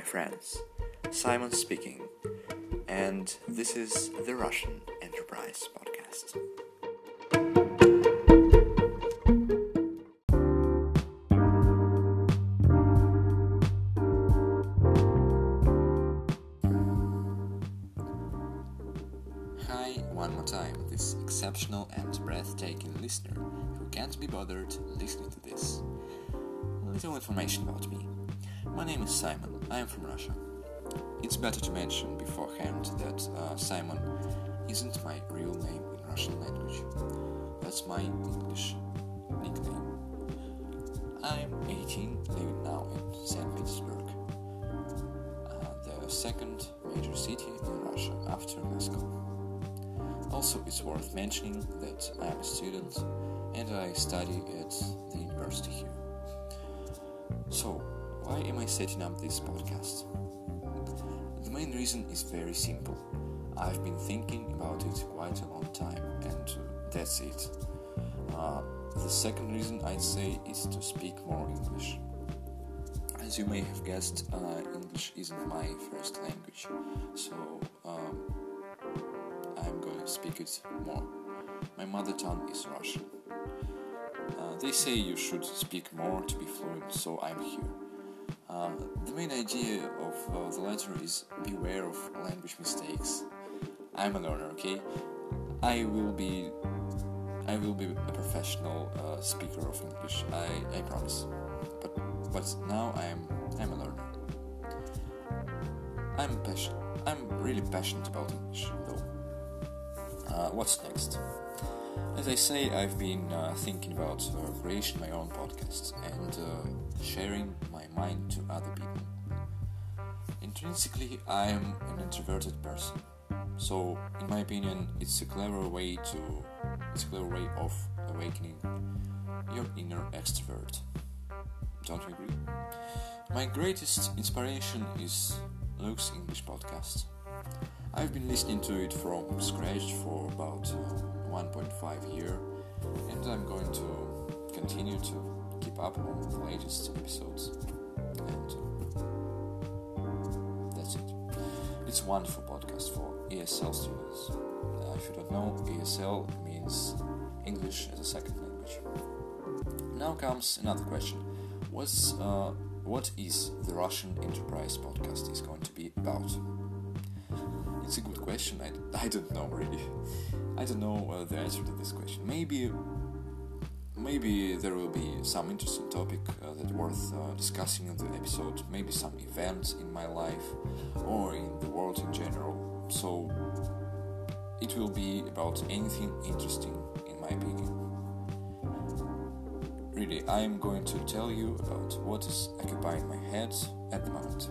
my friends. Simon speaking, and this is the Russian Enterprise Podcast. Hi, one more time, this exceptional and breathtaking listener who can't be bothered listening to this. Little information about me. My name is Simon, I am from Russia. It's better to mention beforehand that uh, Simon isn't my real name in Russian language. That's my English nickname. I'm 18, living now in St. Petersburg, uh, the second major city in Russia after Moscow. Also, it's worth mentioning that I am a student and I study at the university here. So, why am I setting up this podcast? The main reason is very simple. I've been thinking about it quite a long time, and that's it. Uh, the second reason I'd say is to speak more English. As you may have guessed, uh, English isn't my first language, so um, I'm going to speak it more. My mother tongue is Russian. Uh, they say you should speak more to be fluent, so I'm here. Uh, the main idea of uh, the letter is beware of language mistakes. I'm a learner, okay? I will be, I will be a professional uh, speaker of English. I, I promise. But but now I'm I'm a learner. I'm passionate. I'm really passionate about English, though. Uh, what's next? As I say, I've been uh, thinking about uh, creating my own podcast and uh, sharing my mind to other people. Intrinsically, I am an introverted person, so in my opinion, it's a clever way to it's a clever way of awakening your inner extrovert. Don't you agree? My greatest inspiration is Luke's English podcast. I've been listening to it from scratch for about uh, 1.5 year, and I'm going to continue to keep up on the latest episodes. And uh, that's it. It's wonderful podcast for ESL students. Uh, if you don't know, ESL means English as a second language. Now comes another question: What's uh, what is the Russian Enterprise podcast is going to be about? It's a good question. I, I don't know really. I don't know uh, the answer to this question. Maybe maybe there will be some interesting topic uh, that worth uh, discussing in the episode. Maybe some events in my life or in the world in general. So it will be about anything interesting in my opinion. Really, I am going to tell you about what is occupying my head at the moment.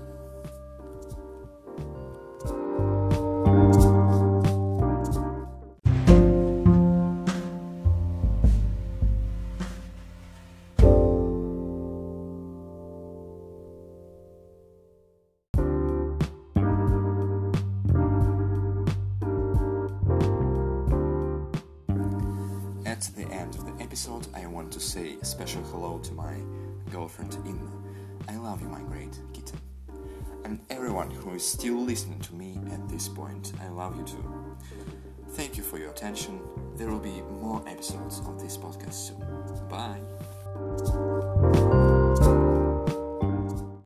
At the end of the episode, I want to say a special hello to my girlfriend Inna. I love you, my great kitten. And everyone who is still listening to me at this point, I love you too. Thank you for your attention. There will be more episodes of this podcast soon. Bye.